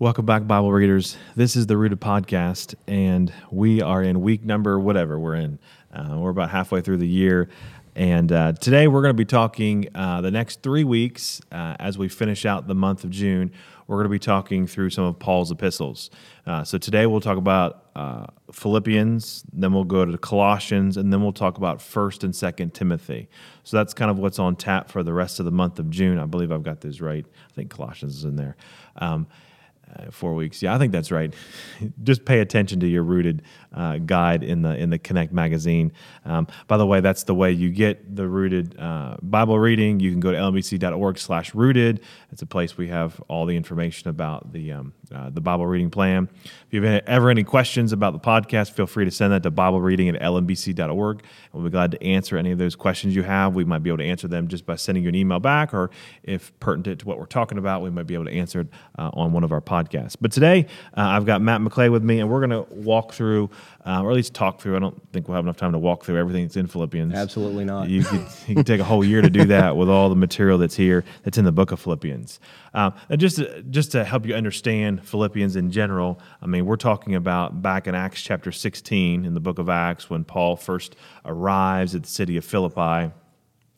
Welcome back, Bible readers. This is the Rooted Podcast, and we are in week number whatever we're in. Uh, we're about halfway through the year. And uh, today we're going to be talking uh, the next three weeks uh, as we finish out the month of June. We're going to be talking through some of Paul's epistles. Uh, so today we'll talk about uh, Philippians, then we'll go to Colossians, and then we'll talk about First and Second Timothy. So that's kind of what's on tap for the rest of the month of June. I believe I've got those right. I think Colossians is in there. Um, uh, four weeks. Yeah, I think that's right. Just pay attention to your rooted uh, guide in the in the Connect magazine. Um, by the way, that's the way you get the rooted uh, Bible reading. You can go to lmbc.org/rooted. It's a place we have all the information about the um, uh, the Bible reading plan. If you have ever any questions about the podcast, feel free to send that to Bible reading at lmbc.org. We'll be glad to answer any of those questions you have. We might be able to answer them just by sending you an email back, or if pertinent to what we're talking about, we might be able to answer it uh, on one of our podcasts. But today, uh, I've got Matt McClay with me, and we're going to walk through uh, or at least talk through. I don't think we'll have enough time to walk through everything that's in Philippians. Absolutely not. You could, you could take a whole year to do that with all the material that's here, that's in the book of Philippians. Um, and just to, just to help you understand Philippians in general, I mean, we're talking about back in Acts chapter 16 in the book of Acts when Paul first arrives at the city of Philippi.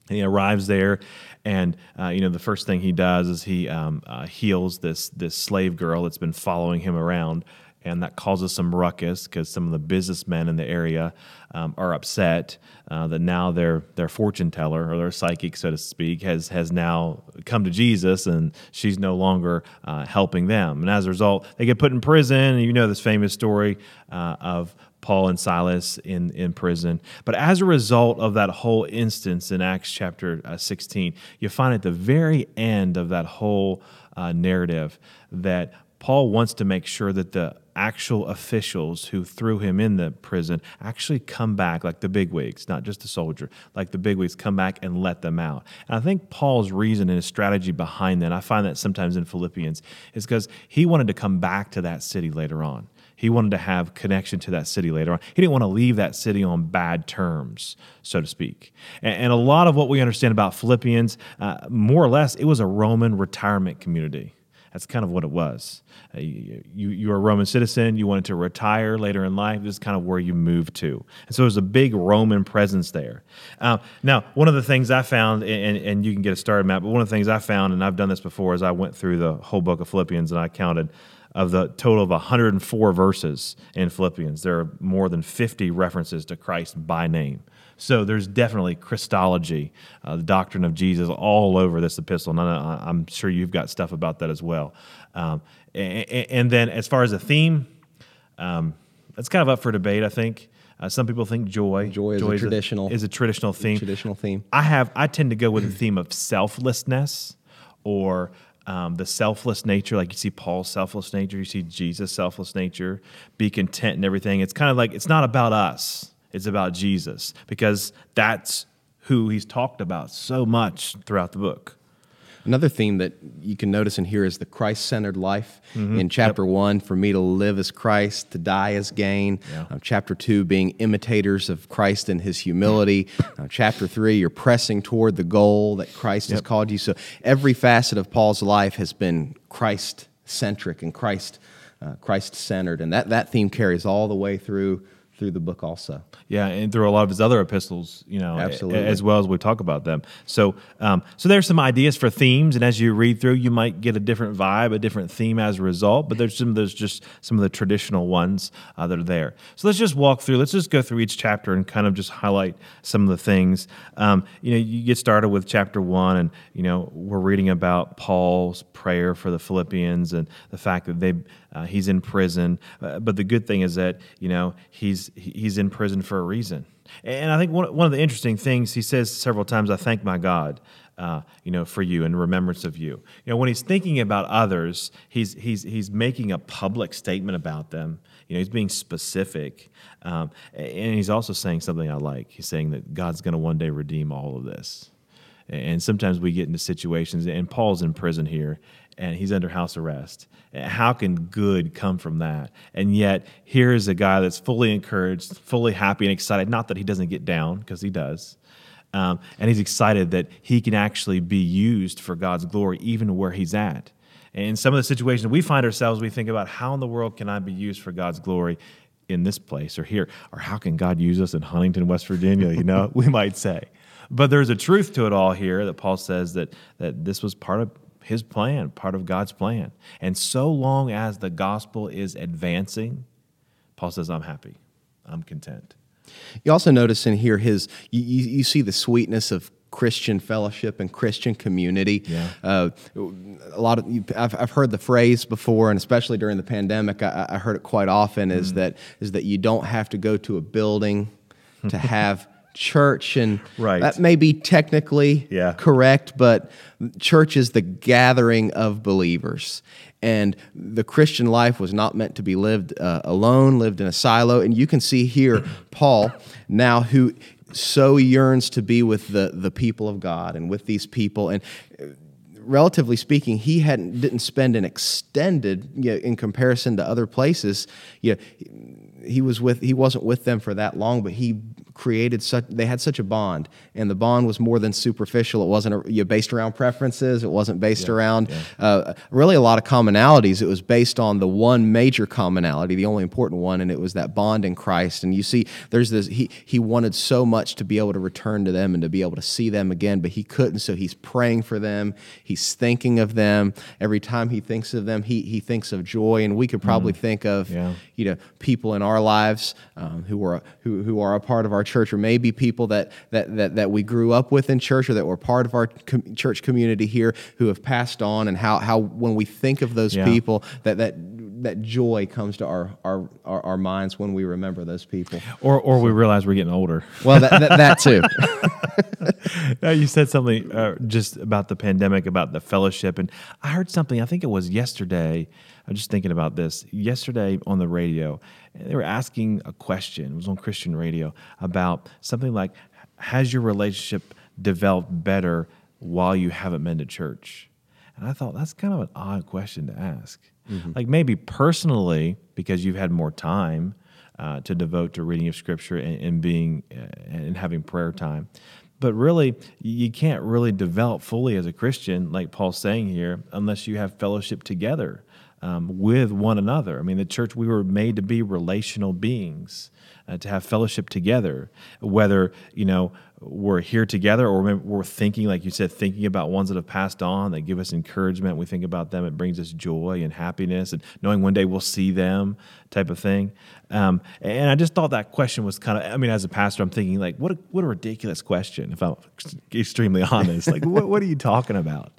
He arrives there, and uh, you know the first thing he does is he um, uh, heals this this slave girl that's been following him around and that causes some ruckus because some of the businessmen in the area um, are upset uh, that now their their fortune teller or their psychic, so to speak, has has now come to Jesus, and she's no longer uh, helping them. And as a result, they get put in prison. And you know this famous story uh, of Paul and Silas in, in prison. But as a result of that whole instance in Acts chapter uh, 16, you find at the very end of that whole uh, narrative that Paul wants to make sure that the actual officials who threw him in the prison actually come back, like the bigwigs, not just the soldier, like the bigwigs come back and let them out. And I think Paul's reason and his strategy behind that, I find that sometimes in Philippians, is because he wanted to come back to that city later on. He wanted to have connection to that city later on. He didn't want to leave that city on bad terms, so to speak. And, and a lot of what we understand about Philippians, uh, more or less, it was a Roman retirement community. That's kind of what it was. Uh, you, you, are a Roman citizen, you wanted to retire later in life. This is kind of where you moved to. And so there's a big Roman presence there. Uh, now, one of the things I found, and, and you can get it started, Matt, but one of the things I found, and I've done this before, is I went through the whole book of Philippians and I counted of the total of 104 verses in Philippians, there are more than 50 references to Christ by name. So there's definitely Christology, uh, the doctrine of Jesus, all over this epistle. And I, am sure you've got stuff about that as well. Um, and, and, then as far as a theme, um, that's kind of up for debate, I think. Uh, some people think joy. Joy is joy a traditional a, is a traditional theme. Traditional theme. I have. I tend to go with the theme of selflessness, or um, the selfless nature. Like you see Paul's selfless nature, you see Jesus' selfless nature. Be content in everything. It's kind of like it's not about us it's about Jesus because that's who he's talked about so much throughout the book. Another theme that you can notice in here is the Christ centered life. Mm-hmm. In chapter yep. one, for me to live as Christ, to die as gain. Yeah. Uh, chapter two, being imitators of Christ and his humility. Uh, chapter three, you're pressing toward the goal that Christ yep. has called you. So every facet of Paul's life has been Christ centric and Christ uh, Christ centered. And that, that theme carries all the way through through the book also. Yeah, and through a lot of his other epistles, you know, Absolutely. as well as we talk about them. So, um, so there's some ideas for themes, and as you read through, you might get a different vibe, a different theme as a result. But there's some, there's just some of the traditional ones uh, that are there. So let's just walk through. Let's just go through each chapter and kind of just highlight some of the things. Um, you know, you get started with chapter one, and you know, we're reading about Paul's prayer for the Philippians and the fact that they uh, he's in prison. Uh, but the good thing is that you know he's he's in prison for a reason. And I think one one of the interesting things he says several times, "I thank my God." Uh, you know, for you in remembrance of you. You know, when he's thinking about others, he's he's he's making a public statement about them. You know, he's being specific, um, and he's also saying something I like. He's saying that God's going to one day redeem all of this. And sometimes we get into situations, and Paul's in prison here, and he's under house arrest. How can good come from that? And yet, here is a guy that's fully encouraged, fully happy and excited. Not that he doesn't get down, because he does. Um, and he's excited that he can actually be used for God's glory, even where he's at. And in some of the situations we find ourselves, we think about how in the world can I be used for God's glory in this place or here? Or how can God use us in Huntington, West Virginia? You know, we might say. But there's a truth to it all here that Paul says that, that this was part of his plan, part of God's plan. And so long as the gospel is advancing, Paul says, I'm happy, I'm content. You also notice in here his, you, you see the sweetness of Christian fellowship and Christian community. Yeah. Uh, a lot of I've, I've heard the phrase before, and especially during the pandemic, I, I heard it quite often. Is mm. that is that you don't have to go to a building to have church, and right. that may be technically yeah. correct, but church is the gathering of believers. And the Christian life was not meant to be lived uh, alone, lived in a silo. And you can see here Paul now, who so yearns to be with the, the people of God and with these people. And uh, relatively speaking, he hadn't didn't spend an extended you know, in comparison to other places. You know, he was with he wasn't with them for that long, but he created such they had such a bond and the bond was more than superficial. It wasn't a, you know, based around preferences. It wasn't based yeah, around yeah. Uh, really a lot of commonalities. It was based on the one major commonality the only important one and it was that bond in christ. And you see there's this he he wanted so much to be able to return to them and to be able to see them again but he couldn't so he's praying for them. He's thinking of them. Every time he thinks of them he he thinks of joy. And we could probably mm. think of yeah. you know people in our lives um, who are who, who are a part of our church, or maybe people that, that, that, that we grew up with in church or that were part of our com- church community here who have passed on, and how, how when we think of those yeah. people, that, that, that joy comes to our, our, our, our, minds when we remember those people. Or, or we realize we're getting older. Well, that, that, that too. now, you said something uh, just about the pandemic, about the fellowship, and I heard something, I think it was yesterday. I was just thinking about this yesterday on the radio. They were asking a question, it was on Christian radio, about something like Has your relationship developed better while you haven't been to church? And I thought that's kind of an odd question to ask. Mm-hmm. Like maybe personally, because you've had more time uh, to devote to reading of Scripture and, and being uh, and having prayer time. But really, you can't really develop fully as a Christian, like Paul's saying here, unless you have fellowship together um, with one another. I mean, the church, we were made to be relational beings, uh, to have fellowship together, whether, you know, we're here together or we're thinking, like you said, thinking about ones that have passed on that give us encouragement. We think about them, it brings us joy and happiness and knowing one day we'll see them type of thing. Um, and I just thought that question was kind of, I mean, as a pastor, I'm thinking, like, what a, what a ridiculous question, if I'm extremely honest. like, what, what are you talking about?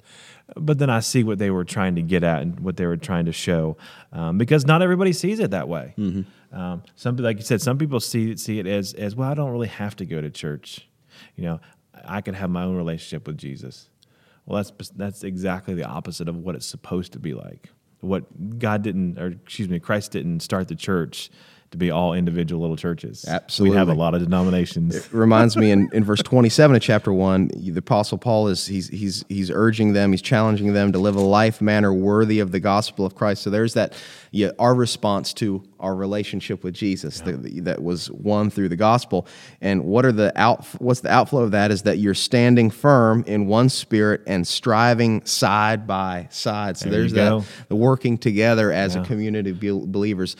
But then I see what they were trying to get at and what they were trying to show, um, because not everybody sees it that way. Mm-hmm. Um, some, like you said, some people see see it as as well. I don't really have to go to church. You know, I can have my own relationship with Jesus. Well, that's that's exactly the opposite of what it's supposed to be like. What God didn't, or excuse me, Christ didn't start the church to be all individual little churches. Absolutely. We have a lot of denominations. It reminds me in, in verse 27 of chapter 1, the apostle Paul is he's he's he's urging them, he's challenging them to live a life manner worthy of the gospel of Christ. So there's that yeah, our response to our relationship with Jesus yeah. that, that was won through the gospel. And what are the out what's the outflow of that is that you're standing firm in one spirit and striving side by side. So there there's that the working together as yeah. a community of believers.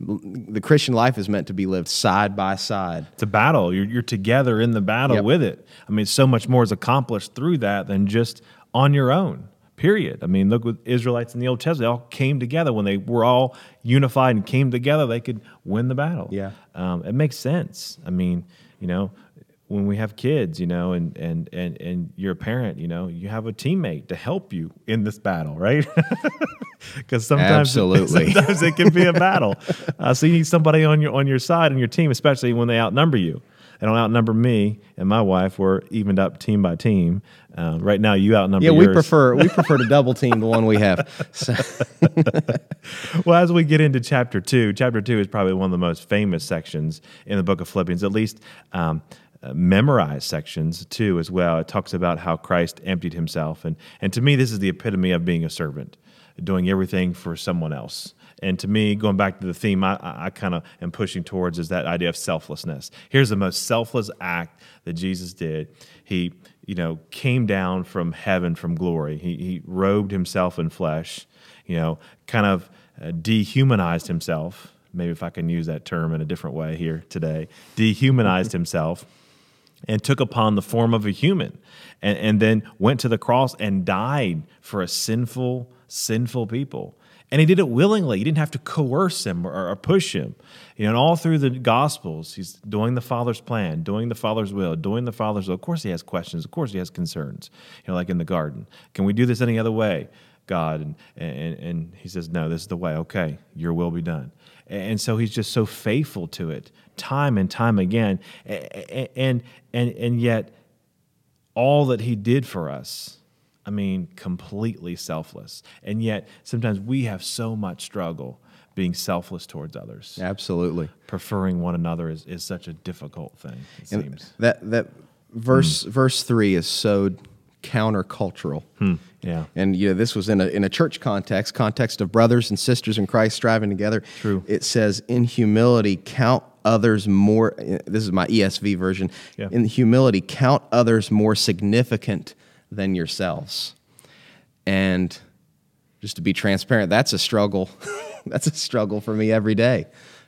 The Christian life is meant to be lived side by side. It's a battle. You're, you're together in the battle yep. with it. I mean, so much more is accomplished through that than just on your own. Period. I mean, look with Israelites in the Old Testament, they all came together. When they were all unified and came together, they could win the battle. Yeah. Um, it makes sense. I mean, you know, when we have kids, you know, and, and, and, and you're a parent, you know, you have a teammate to help you in this battle, right? Because sometimes, Absolutely. sometimes it can be a battle. Uh, so you need somebody on your, on your side and your team, especially when they outnumber you. They don't outnumber me and my wife. We're evened up team by team. Uh, right now, you outnumber. Yeah, yours. we prefer we prefer to double team the one we have. So. well, as we get into chapter two, chapter two is probably one of the most famous sections in the book of Philippians. At least. Um, uh, memorized sections too as well it talks about how christ emptied himself and and to me this is the epitome of being a servant doing everything for someone else And to me, going back to the theme, I, I kind of am pushing towards is that idea of selflessness. Here's the most selfless act that Jesus did. He, you know, came down from heaven, from glory. He, he robed himself in flesh, you know, kind of uh, dehumanized himself. Maybe if I can use that term in a different way here today, dehumanized himself and took upon the form of a human and, and then went to the cross and died for a sinful, sinful people. And he did it willingly. He didn't have to coerce him or, or, push him. You know, and all through the Gospels, he's doing the Father's plan, doing the Father's will, doing the Father's will. Of course, he has questions. Of course, he has concerns. You know, like in the garden, can we do this any other way, God? And and, and he says, no, this is the way. Okay, your will be done. And so he's just so faithful to it, time and time again. And And and and yet, all that he did for us I mean, completely selfless. And yet, sometimes we have so much struggle being selfless towards others. Absolutely. Preferring one another is, is such a difficult thing, it and seems. That, that verse, mm. verse 3 is so countercultural. Hmm. Yeah. And you know, this was in a in a church context, context of brothers and sisters in Christ striving together. True. It says, in humility, count others more. This is my ESV version. Yeah. In humility, count others more significant than yourselves. And just to be transparent, that's a struggle. that's a struggle for me every day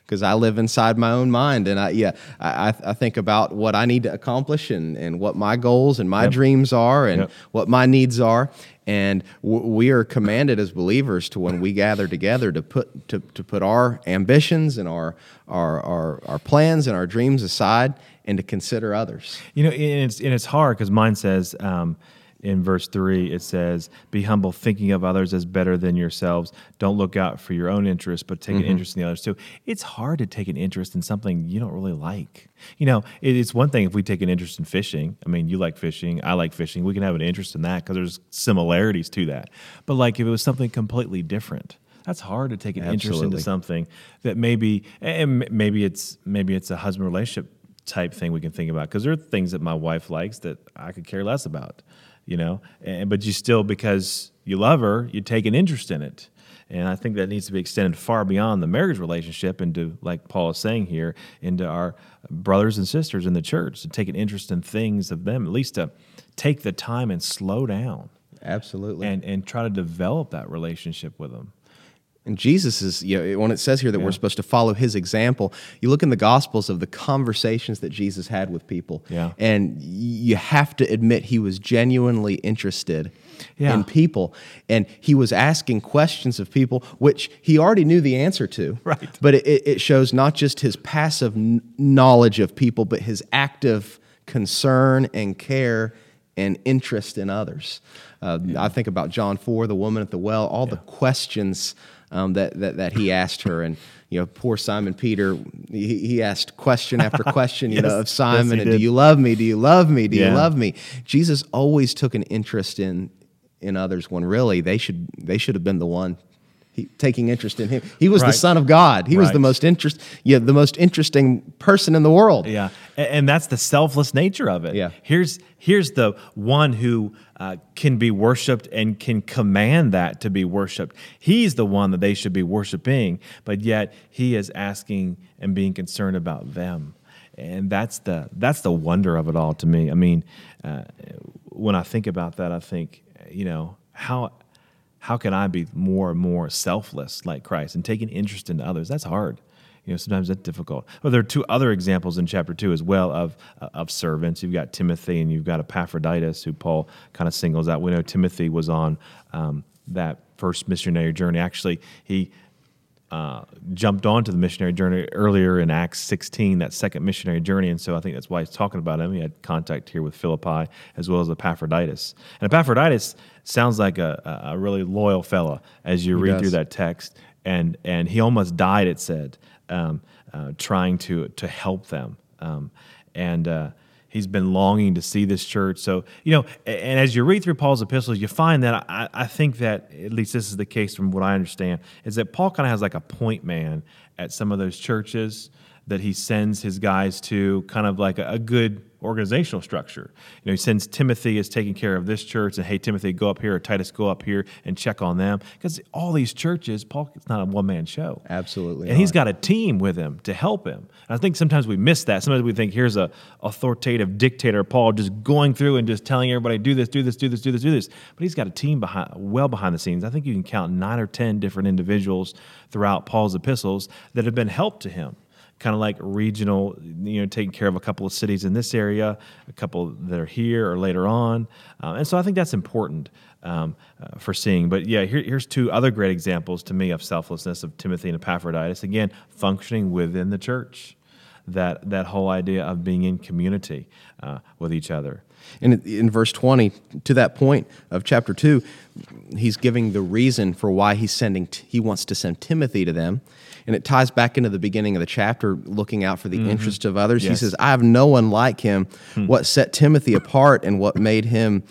because I live inside my own mind. And I, yeah, I, I think about what I need to accomplish and, and what my goals and my yep. dreams are and yep. what my needs are. And w- we are commanded as believers to, when we gather together, to put, to, to put our ambitions and our, our, our, our plans and our dreams aside and to consider others. You know, and it's, and it's hard because mine says, um, in verse 3 it says be humble thinking of others as better than yourselves. Don't look out for your own interest but take mm-hmm. an interest in the others. Too it's hard to take an interest in something you don't really like. You know it's one thing if we take an interest in fishing. I mean you like fishing i like fishing. We can have an interest in that because there's similarities to that. But like if it was something completely different that's hard to take an Absolutely. interest into something that maybe and maybe it's maybe it's a husband relationship type thing we can think about because there are things that my wife likes that I could care less about you know, and, but you still, because you love her, you take an interest in it. And I think that needs to be extended far beyond the marriage relationship into, like Paul is saying here, into our brothers and sisters in the church to take an interest in things of them, at least to take the time and slow down. Absolutely. And, and try to develop that relationship with them. And Jesus is, you know, when it says here that yeah. we're supposed to follow his example, you look in the Gospels of the conversations that Jesus had with people. Yeah. And you have to admit he was genuinely interested yeah. in people. And he was asking questions of people, which he already knew the answer to. Right. But it, it shows not just his passive knowledge of people, but his active concern and care and interest in others. Uh, yeah. I think about John 4, the woman at the well, all the questions um, that, that, that he asked her. And, you know, poor Simon Peter, he, he asked question after question, you yes. know, of Simon, yes, and do you love me? Do you love me? Do yeah. you love me? Jesus always took an interest in, in others when really they should, they should have been the one he, taking interest in him. He was right. the Son of God. He right. was the most interest, yeah, the most interesting person in the world. Yeah, and, and, that's the selfless nature of it. Yeah. Here's here's the one who uh, can be worshipped and can command that to be worshipped. He's the one that they should be worshiping, but yet he is asking and being concerned about them. And that's the that's the wonder of it all to me. I mean, uh, when I think about that, I think, you know, how how can I be more and more selfless like Christ and take an interest in others? That's hard. You know, sometimes that's difficult. Well, there are two other examples in chapter two as well of of servants. You've got Timothy and you've got Epaphroditus, who Paul kind of singles out. We know Timothy was on um, that first missionary journey. Actually, he uh, jumped onto the missionary journey earlier in Acts 16, that second missionary journey. And so I think that's why he's talking about him. He had contact here with Philippi as well as Epaphroditus. And Epaphroditus sounds like a, a really loyal fella as you he read does. through that text. And, and he almost died, it said, um, uh, trying to, to help them. Um, and uh, He's been longing to see this church. So, you know, and as you read through Paul's epistles, you find that I, I think that, at least this is the case from what I understand, is that Paul kind of has like a point man at some of those churches that he sends his guys to kind of like a, a good organizational structure. You know, he sends Timothy is taking care of this church, and hey, Timothy, go up here, or Titus, go up here and check on them. Because all these churches, Paul, it's not a one man show. Absolutely. And not. he's got a team with him to help him. And I think sometimes we miss that. Sometimes we think here's a authoritative dictator, Paul, just going through and just telling everybody, do this, do this, do this, do this, do this. But he's got a team behind, well behind the scenes. I think you can count nine or 10 different individuals throughout Paul's epistles that have been help to him kind of like regional, you know, taking care of a couple of cities in this area, a couple that are here or later on. Um, and so I think that's important um, uh, for seeing. But yeah, here, here's two other great examples to me of selflessness of Timothy and Epaphroditus. Again, functioning within the church. That, that whole idea of being in community uh, with each other. And in verse 20, to that point of chapter 2, he's giving the reason for why he's sending, he wants to send Timothy to them. And it ties back into the beginning of the chapter, looking out for the mm-hmm. interest of others. Yes. He says, I have no one like him. Hmm. What set Timothy apart and what made him.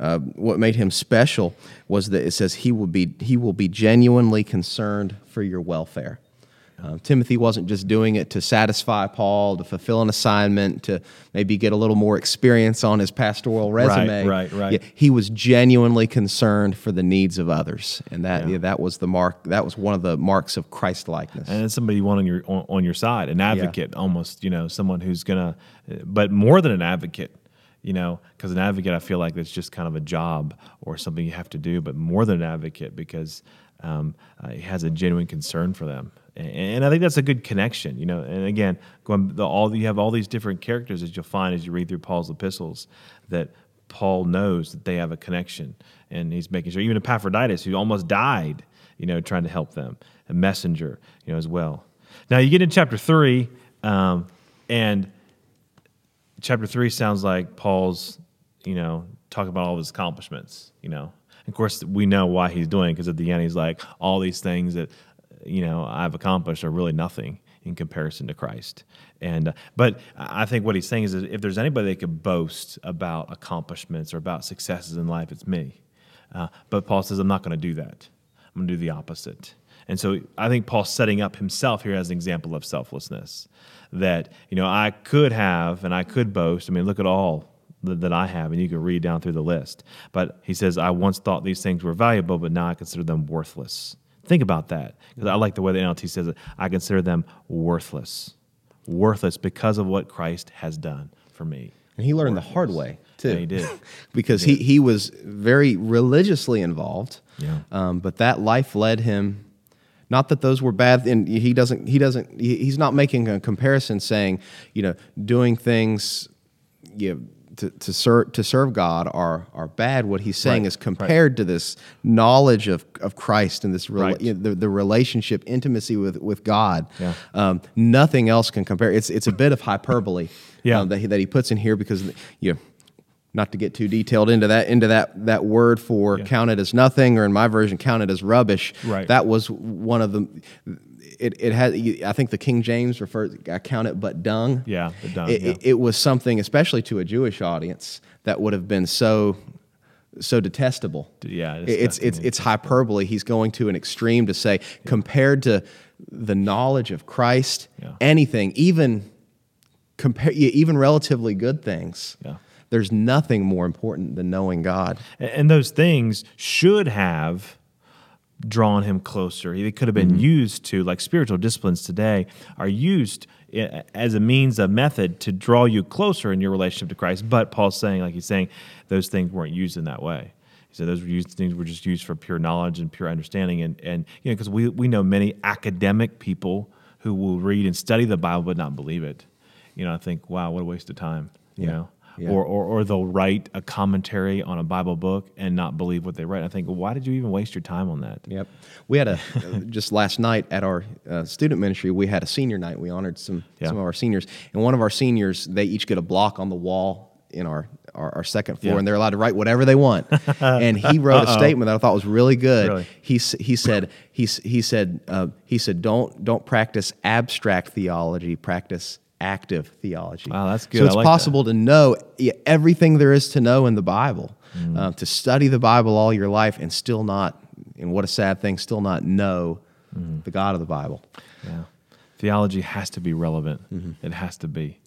Uh, what made him special was that it says he will be he will be genuinely concerned for your welfare. Uh, Timothy wasn't just doing it to satisfy Paul, to fulfill an assignment, to maybe get a little more experience on his pastoral resume. Right, right, right. Yeah, he was genuinely concerned for the needs of others, and that yeah. Yeah, that was the mark. That was one of the marks of Christ likeness. And somebody you want on your on, on your side, an advocate, almost. You know, someone who's gonna, but more than an advocate you know, because an advocate, I feel like it's just kind of a job or something you have to do, but more than an advocate because um, uh, he has a genuine concern for them and I think that's a good connection, you know. And again, going the, all you have all these different characters that you'll find as you read through Paul's epistles that Paul knows that they have a connection, and he's making sure. Even Epaphroditus, who almost died, you know, trying to help them, a messenger, you know, as well. Now you get in chapter three, um, and chapter three sounds like Paul's, you know, talking about all his accomplishments, you know. Of course, we know why he's doing because at the end he's like all these things that you know I've accomplished are really nothing in comparison to Christ. And uh, but I think what he's saying is if there's anybody that could boast about accomplishments or about successes in life, it's me. Uh, but Paul says I'm not going to do that. I'm going to do the opposite. And so I think Paul's setting up himself here as an example of selflessness. That you know I could have and I could boast. I mean, look at all that I have, and you can read down through the list. But he says, I once thought these things were valuable, but now I consider them worthless. Think about that because I like the way the NLT says it. I consider them worthless, worthless because of what Christ has done for me. And he learned worthless. the hard way too. Yeah, he did because he, he was very religiously involved. Yeah. Um, but that life led him. Not that those were bad, and he doesn't. He doesn't. he's not making a comparison, saying, you know, doing things, you know, to, to serve to serve God are are bad. What he's saying right, is compared right. to this knowledge of, of Christ and this right. you know, the, the relationship intimacy with with God. Yeah. Um, nothing else can compare. It's it's a bit of hyperbole yeah. um, that he, that he puts in here because you know, not to get too detailed into that into that that word for yeah. counted as nothing or in my version counted as rubbish. Right. That was one of the it, it had I think the King James refers I count it but dung. Yeah, the dung. It, yeah. it, it was something, especially to a Jewish audience, that would have been so so detestable. Yeah, it's it's it's hyperbole. He's going to an extreme to say yeah. compared to the knowledge of Christ, yeah. anything, even compare even relatively good things. Yeah. There's nothing more important than knowing God. And those things should have drawn him closer. They could have been mm-hmm. used to, like spiritual disciplines today, are used as a means, a method to draw you closer in your relationship to Christ. But Paul's saying, like he's saying, those things weren't used in that way. He said those were used, things were just used for pure knowledge and pure understanding. And, and you know, because we, we know many academic people who will read and study the Bible but not believe it. You know, I think, wow, what a waste of time. You yeah. know, yeah. Or, or, or they'll write a commentary on a Bible book and not believe what they write. I think, well, why did you even waste your time on that? Yep. We had a, just last night at our uh, student ministry, we had a senior night. We honored some, yeah. some of our seniors. And one of our seniors, they each get a block on the wall in our, our, our second floor, yeah. and they're allowed to write whatever they want. and he wrote a statement that I thought was really good. Really? He, he said, he, he said, uh, he said, don't, don't practice abstract theology, practice active theology. Wow, that's good. So it's like possible that. to know everything there is to know in the Bible, mm. uh, to study the Bible all your life and still not, and what a sad thing, still not know mm. the God of the Bible. Yeah. theology has to be relevant. It has to be.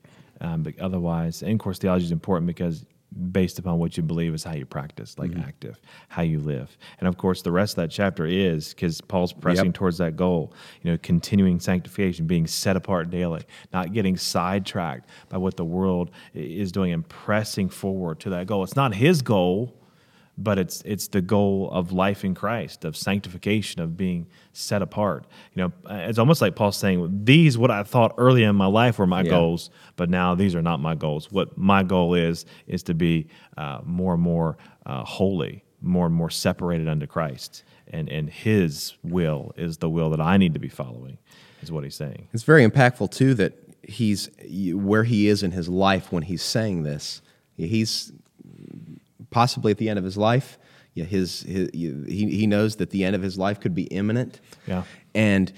Um, but otherwise, and of course, theology is important because based upon what you believe is how you practice, like mm-hmm. active, how you live. And of course, the rest of that chapter is because Paul's pressing Yep. towards that goal, you know, continuing sanctification, being set apart daily, not getting sidetracked by what the world is doing and pressing forward to that goal. It's not his goal, but it's it's the goal of life in Christ, of sanctification, of being set apart. You know, it's almost like Paul saying, "These what I thought early in my life were my Yeah. goals, but now these are not my goals. What my goal is is to be uh, more and more uh, holy, more and more separated unto Christ, and and His will is the will that I need to be following." Is what he's saying. It's very impactful too that he's where he is in his life when he's saying this. He's possibly at the end of his life. Yeah, his, his he he knows that the end of his life could be imminent. Yeah. and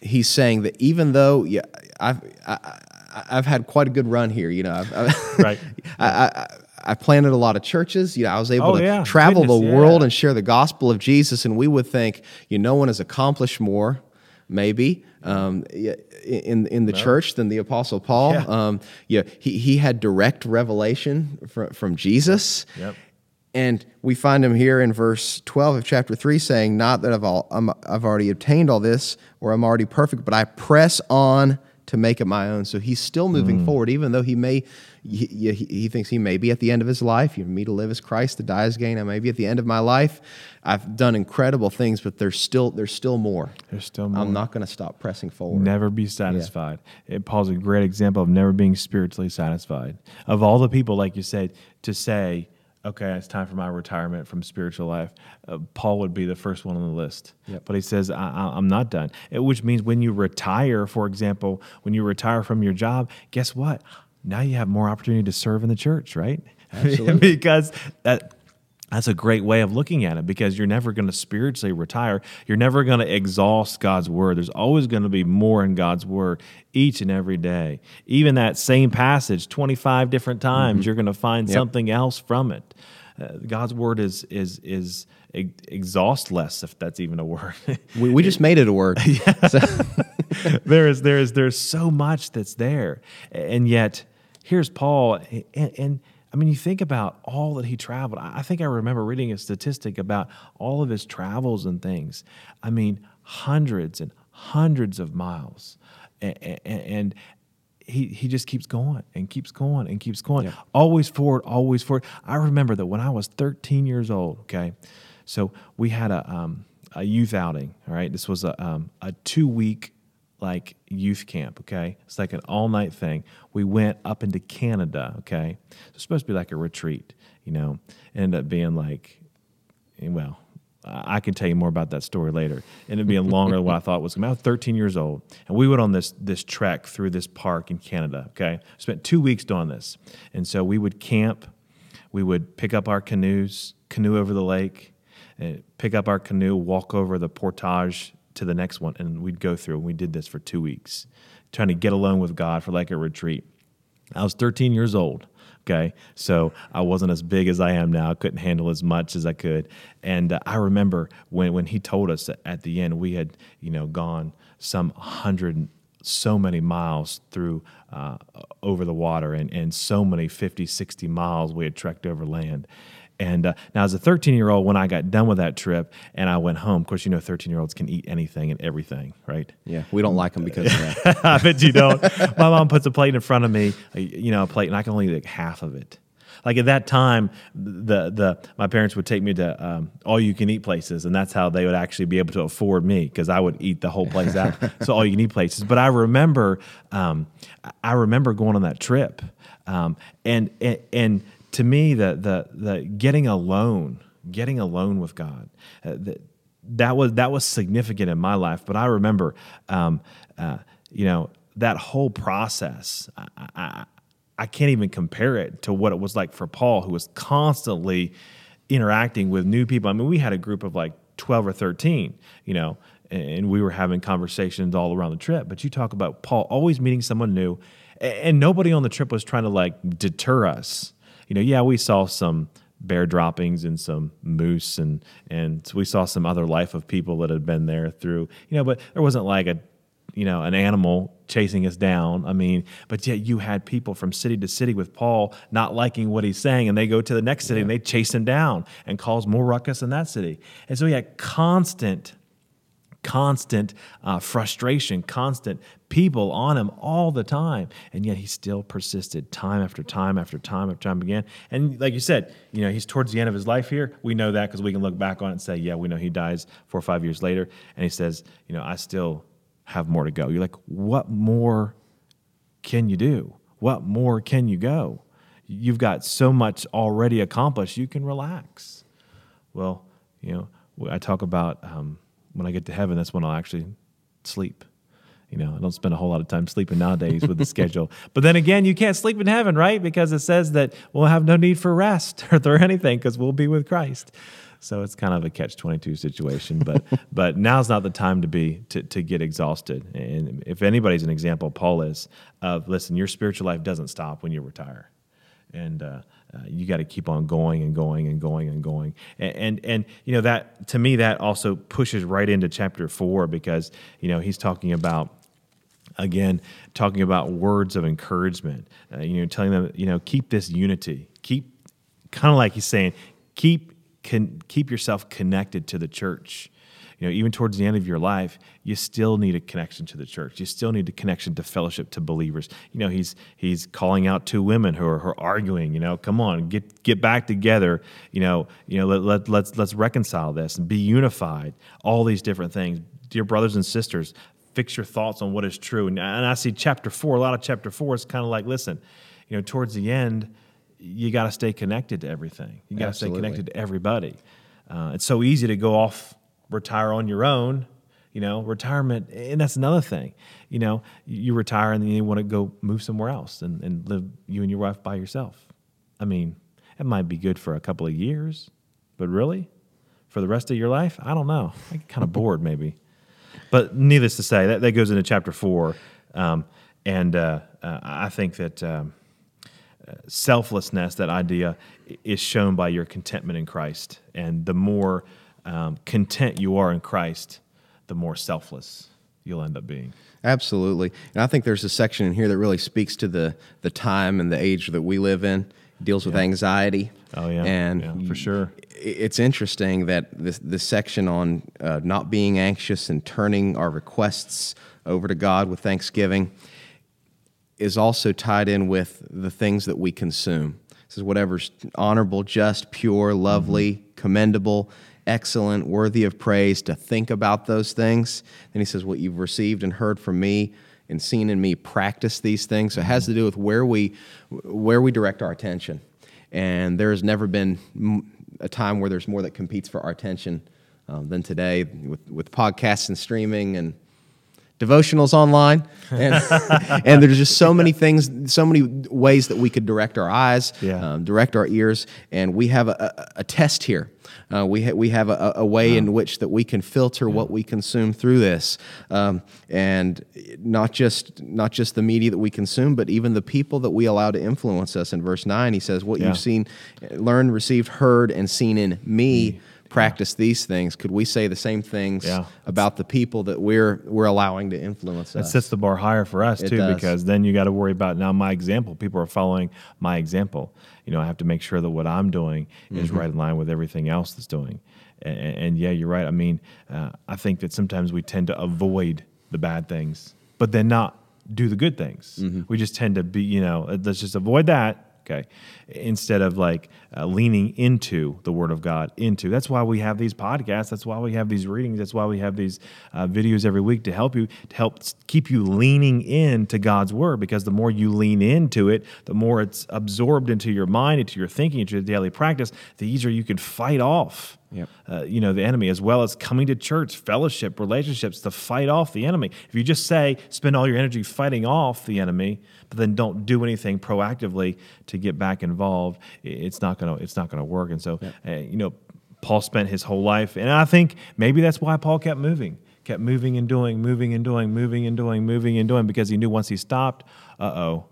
he's saying that even though yeah, I've I, I, I've had quite a good run here. You know, I've, I've Right. I, I, I planted a lot of churches. You know, I was able Oh, to yeah. travel Goodness, the yeah. world and share the gospel of Jesus. And we would think, you know, no one has accomplished more, maybe, um, in in the church than the Apostle Paul. Yeah. Um, yeah, he he had direct revelation from from Jesus. Yep. And we find him here in verse 12 of chapter 3 saying, Not that I've, all, I'm, I've already obtained all this or I'm already perfect, but I press on to make it my own. So he's still moving mm. forward, even though he may, he, he, he thinks he may be at the end of his life. You know, me to live as Christ, to die as gain. I may be at the end of my life. I've done incredible things, but there's still, there's still more. There's still more. I'm not going to stop pressing forward. Never be satisfied. It, Paul's a great example of never being spiritually satisfied. Of all the people, like you said, to say, okay, it's time for my retirement from spiritual life, uh, Paul would be the first one on the list. Yep. But he says, I, I, I'm not done. It- which means when you retire, for example, when you retire from your job, guess what? Now you have more opportunity to serve in the church, right? Absolutely. because that that's a great way of looking at it because you're never going to spiritually retire. You're never going to exhaust God's word. There's always going to be more in God's word each and every day. Even that same passage, 25 different times, you're going to find Yep. something else from it. Uh, God's word is is is ex- exhaustless, if that's even a word. We, we just made it a word. There is there is there's so much that's there and yet here's paul and, and i mean you think about all that he traveled i think i remember reading a statistic about all of his travels and things i mean hundreds and hundreds of miles and, and he, he just keeps going and keeps going and keeps going. Always forward, always forward. I remember that when I was 13 years old, okay, so we had a, um, a youth outing, all right? This was a, um, a two week like youth camp, okay? It's like an all night thing. We went up into Canada, okay? It's supposed to be like a retreat, you know? It ended up being like, well, I can tell you more about that story later. And it being longer than what I thought was. I was 13 years old, and we went on this this trek through this park in Canada. Okay, spent two weeks doing this, and so we would camp, we would pick up our canoes, canoe over the lake, and pick up our canoe, walk over the portage to the next one, and we'd go through. And we did this for two weeks, trying to get alone with God for like a retreat. I was 13 years old. Okay. So I wasn't as big as I am now. I couldn't handle as much as I could. And uh, I remember when, when he told us at the end, we had, you know, gone some hundred, so many miles through uh, over the water and, and so many 50, 60 miles we had trekked over land. And uh, now, as a 13 year old, when I got done with that trip and I went home, of course, you know, 13 year olds can eat anything and everything, right? yeah, we don't like them because of that. I bet you don't. My mom puts a plate in front of me, uh, you know, a plate, and I can only eat like half of it. Like at that time, the the my parents would take me to um, all you can eat places, and that's how they would actually be able to afford me because I would eat the whole place out. so all you can eat places. But I remember, um, I remember going on that trip, um, and, and and to me, the the getting alone, getting alone with God. Uh, the, that was that was significant in my life. But I remember, um, uh, you know, that whole process. I, I, I can't even compare it to what it was like for Paul, who was constantly interacting with new people. I mean, we had a group of like twelve or thirteen, you know, and we were having conversations all around the trip. But you talk about Paul always meeting someone new, and nobody on the trip was trying to like deter us. You know, yeah, we saw some bear droppings and some moose and and we saw some other life of people that had been there through you know but there wasn't like a you know an animal chasing us down. I mean, but yet you had people from city to city with Paul not liking what he's saying, and they go to the next city yeah. and they chase him down and cause more ruckus in that city. And so he had constant constant uh, frustration, constant people on him all the time. And yet he still persisted time after time after time after time again. And like you said, you know, he's towards the end of his life here. We know that because we can look back on it and say, yeah, we know he dies four or five years later. And he says, you know, I still have more to go. You're like, what more can you do? What more can you go? You've got so much already accomplished, you can relax. Well, you know, I talk about um, when I get to heaven, that's when I'll actually sleep. You know, I don't spend a whole lot of time sleeping nowadays with the schedule. But then again, you can't sleep in heaven, right? Because it says that we'll have no need for rest or anything because we'll be with Christ. So it's kind of a catch twenty two situation. But but now's not the time to be to, to get exhausted. And if anybody's an example, Paul is of listen, your spiritual life doesn't stop when you retire. And uh, you got to keep on going and going and going and going. And, and, and you know that to me that also pushes right into chapter four because you know he's talking about again talking about words of encouragement. Uh, you know telling them you know keep this unity. Keep kind of like he's saying keep can keep yourself connected to the church you know, even towards the end of your life, you still need a connection to the church. You still need a connection to fellowship to believers. You know, he's he's calling out two women who are, who are arguing. You know, come on, get get back together. You know, you know, let, let let's let's reconcile this and be unified. All these different things, dear brothers and sisters. Fix your thoughts on what is true. And, and I see chapter four. A lot of chapter four is kind of like, listen, you know, towards the end, you got to stay connected to everything. You got to stay connected to everybody. Uh, it's so easy to go off retire on your own you know retirement and that's another thing you know you retire and then you want to go move somewhere else and, and live you and your wife by yourself. I mean it might be good for a couple of years but really for the rest of your life i don't know. I get kind of bored maybe. But needless to say that, that goes into chapter four um, and uh, uh, i think that um, selflessness that idea is shown by your contentment in christ. And the more um, content you are in Christ, the more selfless you'll end up being. Absolutely. And I think there's a section in here that really speaks to the, the time and the age that we live in. It deals with yeah. anxiety. Oh, yeah. And yeah, for sure. It's interesting that this, this section on uh, not being anxious and turning our requests over to God with thanksgiving is also tied in with the things that we consume. This is whatever's honorable, just, pure, lovely, mm-hmm. commendable excellent, worthy of praise, to think about those things. Then he says, What you've received and heard from me and seen in me, practice these things. So it has to do with where we, where we direct our attention. And there has never been a time where there's more that competes for our attention um, than today with, with podcasts and streaming and devotionals online and, and there's just so many things so many ways that we could direct our eyes yeah. um, direct our ears and we have a, a, a test here uh, we, ha- we have a, a way wow. in which that we can filter yeah. what we consume through this, um, and not just not just the media that we consume, but even the people that we allow to influence us. In verse nine, he says, "What yeah. you've seen, learned, received, heard, and seen in me." Mm practice these things, could we say the same things yeah. about the people that we're we're allowing to influence that us? sets the bar higher for us it too, does. because then you got to worry about now my example. People are following my example, you know, I have to make sure that what I'm doing is mm-hmm. right in line with everything else that's doing. And, and yeah, you're right. I mean, uh, I think that sometimes we tend to avoid the bad things, but then not do the good things. Mm-hmm. We just tend to be, you know, let's just avoid that okay instead of like uh, leaning into the word of god into. That's why we have these podcasts. That's why we have these readings. That's why we have these uh, videos every week to help you to help keep you leaning into god's word because the more you lean into it the more it's absorbed into your mind into your thinking into your daily practice the easier you can fight off Yep. Uh, you know the enemy as well as coming to church fellowship relationships to fight off the enemy. If you just say spend all your energy fighting off the enemy but then don't do anything proactively to get back involved it's not gonna it's not gonna work and so yep. uh, you know paul spent his whole life and i think maybe that's why paul kept moving kept moving and doing moving and doing moving and doing moving and doing because he knew once he stopped uh-oh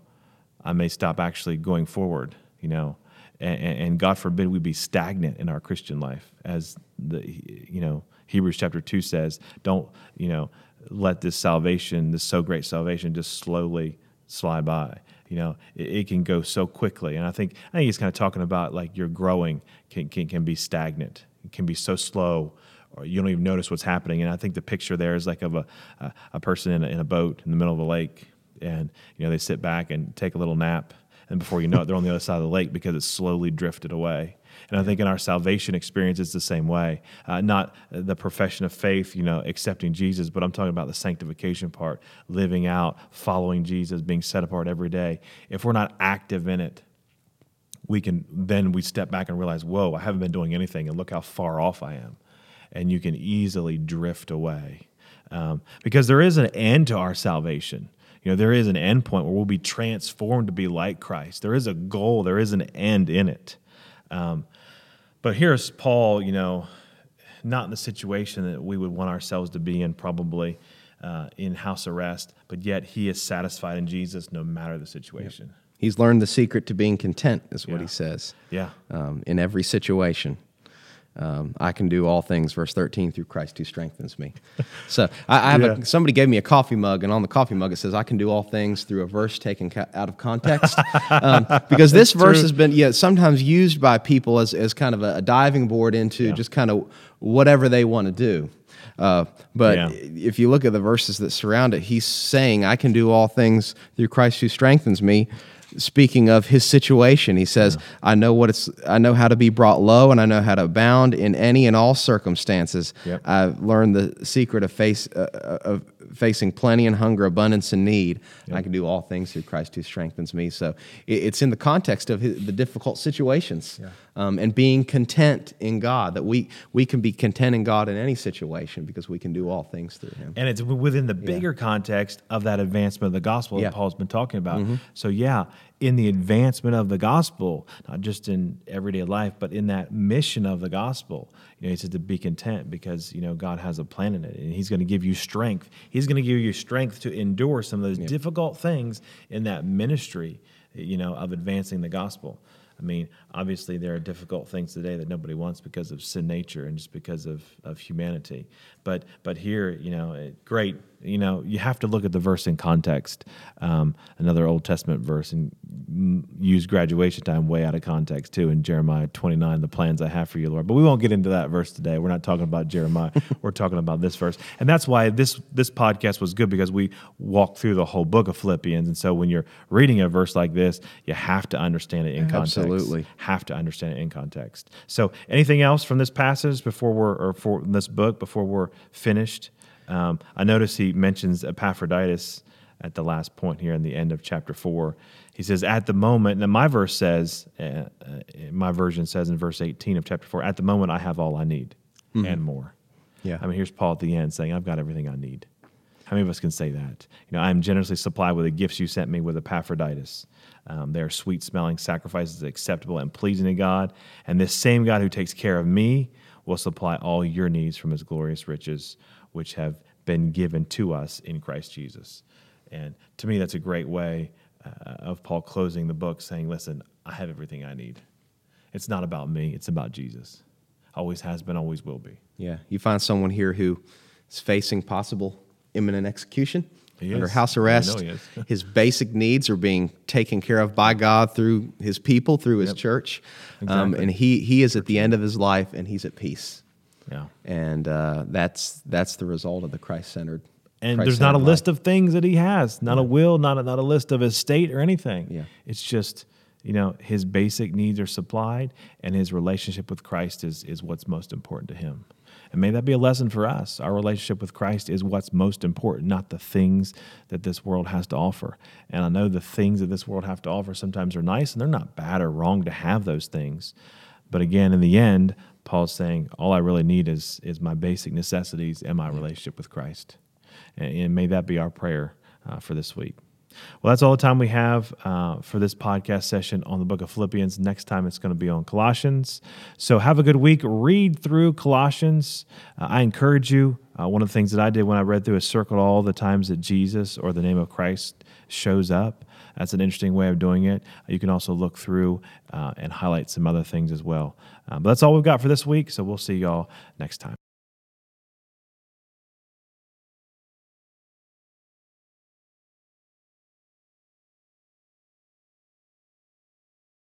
i may stop actually going forward you know and, and God forbid we be stagnant in our Christian life, as the you know Hebrews chapter two says. Don't you know let this salvation, this so great salvation, just slowly slide by. You know, it, it, can go so quickly, and I think I think he's kind of talking about like your growing can can, can be stagnant, it can be so slow, or you don't even notice what's happening. And I think the picture there is like of a a, a person in a, in a boat in the middle of a lake, and you know they sit back and take a little nap, and before you know it, they're on the other side of the lake because it's slowly drifted away. And I think in our salvation experience, it's the same way. Uh, not the profession of faith, you know, accepting Jesus, but I'm talking about the sanctification part, living out, following Jesus, being set apart every day. If we're not active in it, we can then we step back and realize, whoa, I haven't been doing anything, and look how far off I am. And you can easily drift away um, because there is an end to our salvation. You know, there is an end point where we'll be transformed to be like Christ. There is a goal, there is an end in it. Um, but here's Paul, you know, not in the situation that we would want ourselves to be in, probably uh, in house arrest, but yet he is satisfied in Jesus no matter the situation. Yep. He's learned the secret to being content, is what yeah. he says. Yeah. Um, in every situation. Um, I can do all things, verse 13, through Christ who strengthens me. So I, I have yeah. a, somebody gave me a coffee mug, and on the coffee mug it says, I can do all things through a verse taken ca- out of context. um, because this verse has been yeah, sometimes used by people as, as kind of a, a diving board into yeah. just kind of whatever they want to do. Uh, but yeah. if you look at the verses that surround it, he's saying, I can do all things through Christ who strengthens me speaking of his situation. He says, yeah. "I know what it's. I know how to be brought low, and I know how to abound in any and all circumstances. Yep. I've learned the secret of face uh, uh of facing plenty and hunger, abundance and need. Yep. I can do all things through Christ who strengthens me. So it's in the context of his, the difficult situations yeah. Um, and being content in God that we, we can be content in God in any situation because we can do all things through Him. And it's within the bigger yeah. context of that advancement of the gospel yeah. that Paul's been talking about. Mm-hmm. So, yeah, in the advancement of the gospel, not just in everyday life, but in that mission of the gospel. You know, he said to be content because you know God has a plan in it, and He's going to give you strength. He's going to give you strength to endure some of those yep. difficult things in that ministry. You know, of advancing the gospel. I mean, obviously, there are difficult things today that nobody wants because of sin nature and just because of, of humanity. But but here, you know, great. You know, you have to look at the verse in context. Um, another Old Testament verse and use graduation time way out of context too. In Jeremiah 29, the plans I have for you, Lord. But we won't get into that verse today. We're not talking about Jeremiah. We're talking about this verse, and that's why this this podcast was good because we walked through the whole book of Philippians. And so when you're reading a verse like this, you have to understand it in context. Absolutely, have to understand it in context. So, anything else from this passage before we're or for this book before we're finished? Um, I notice he mentions Epaphroditus at the last point here in the end of chapter four. He says, "At the moment," and my verse says, uh, uh, my version says in verse 18 of chapter four, "At the moment, I have all I need mm-hmm. and more." Yeah. I mean, here's Paul at the end saying, "I've got everything I need." How many of us can say that? You know, I am generously supplied with the gifts you sent me with Epaphroditus. Um, they are sweet smelling sacrifices, acceptable and pleasing to God. And this same God who takes care of me will supply all your needs from his glorious riches, which have been given to us in Christ Jesus. And to me, that's a great way uh, of Paul closing the book saying, Listen, I have everything I need. It's not about me, it's about Jesus. Always has been, always will be. Yeah. You find someone here who is facing possible imminent execution under house arrest. his basic needs are being taken care of by God through his people, through his yep. church. Um, exactly. Um, and he, he is at the end of his life and he's at peace. Yeah. And uh, that's, that's the result of the Christ centered. And there's not a life. list of things that he has, not yeah. a will, not a, not a list of his estate or anything. Yeah. It's just, you know, his basic needs are supplied and his relationship with Christ is, is what's most important to him. And may that be a lesson for us. Our relationship with Christ is what's most important, not the things that this world has to offer. And I know the things that this world have to offer sometimes are nice and they're not bad or wrong to have those things. But again, in the end, Paul's saying all I really need is is my basic necessities and my relationship with Christ. And, and may that be our prayer uh, for this week. Well, that's all the time we have uh, for this podcast session on the book of Philippians. Next time it's going to be on Colossians. So have a good week. Read through Colossians. Uh, I encourage you. Uh, one of the things that I did when I read through is circled all the times that Jesus or the name of Christ shows up. That's an interesting way of doing it. You can also look through uh, and highlight some other things as well. Uh, but that's all we've got for this week. So we'll see y'all next time.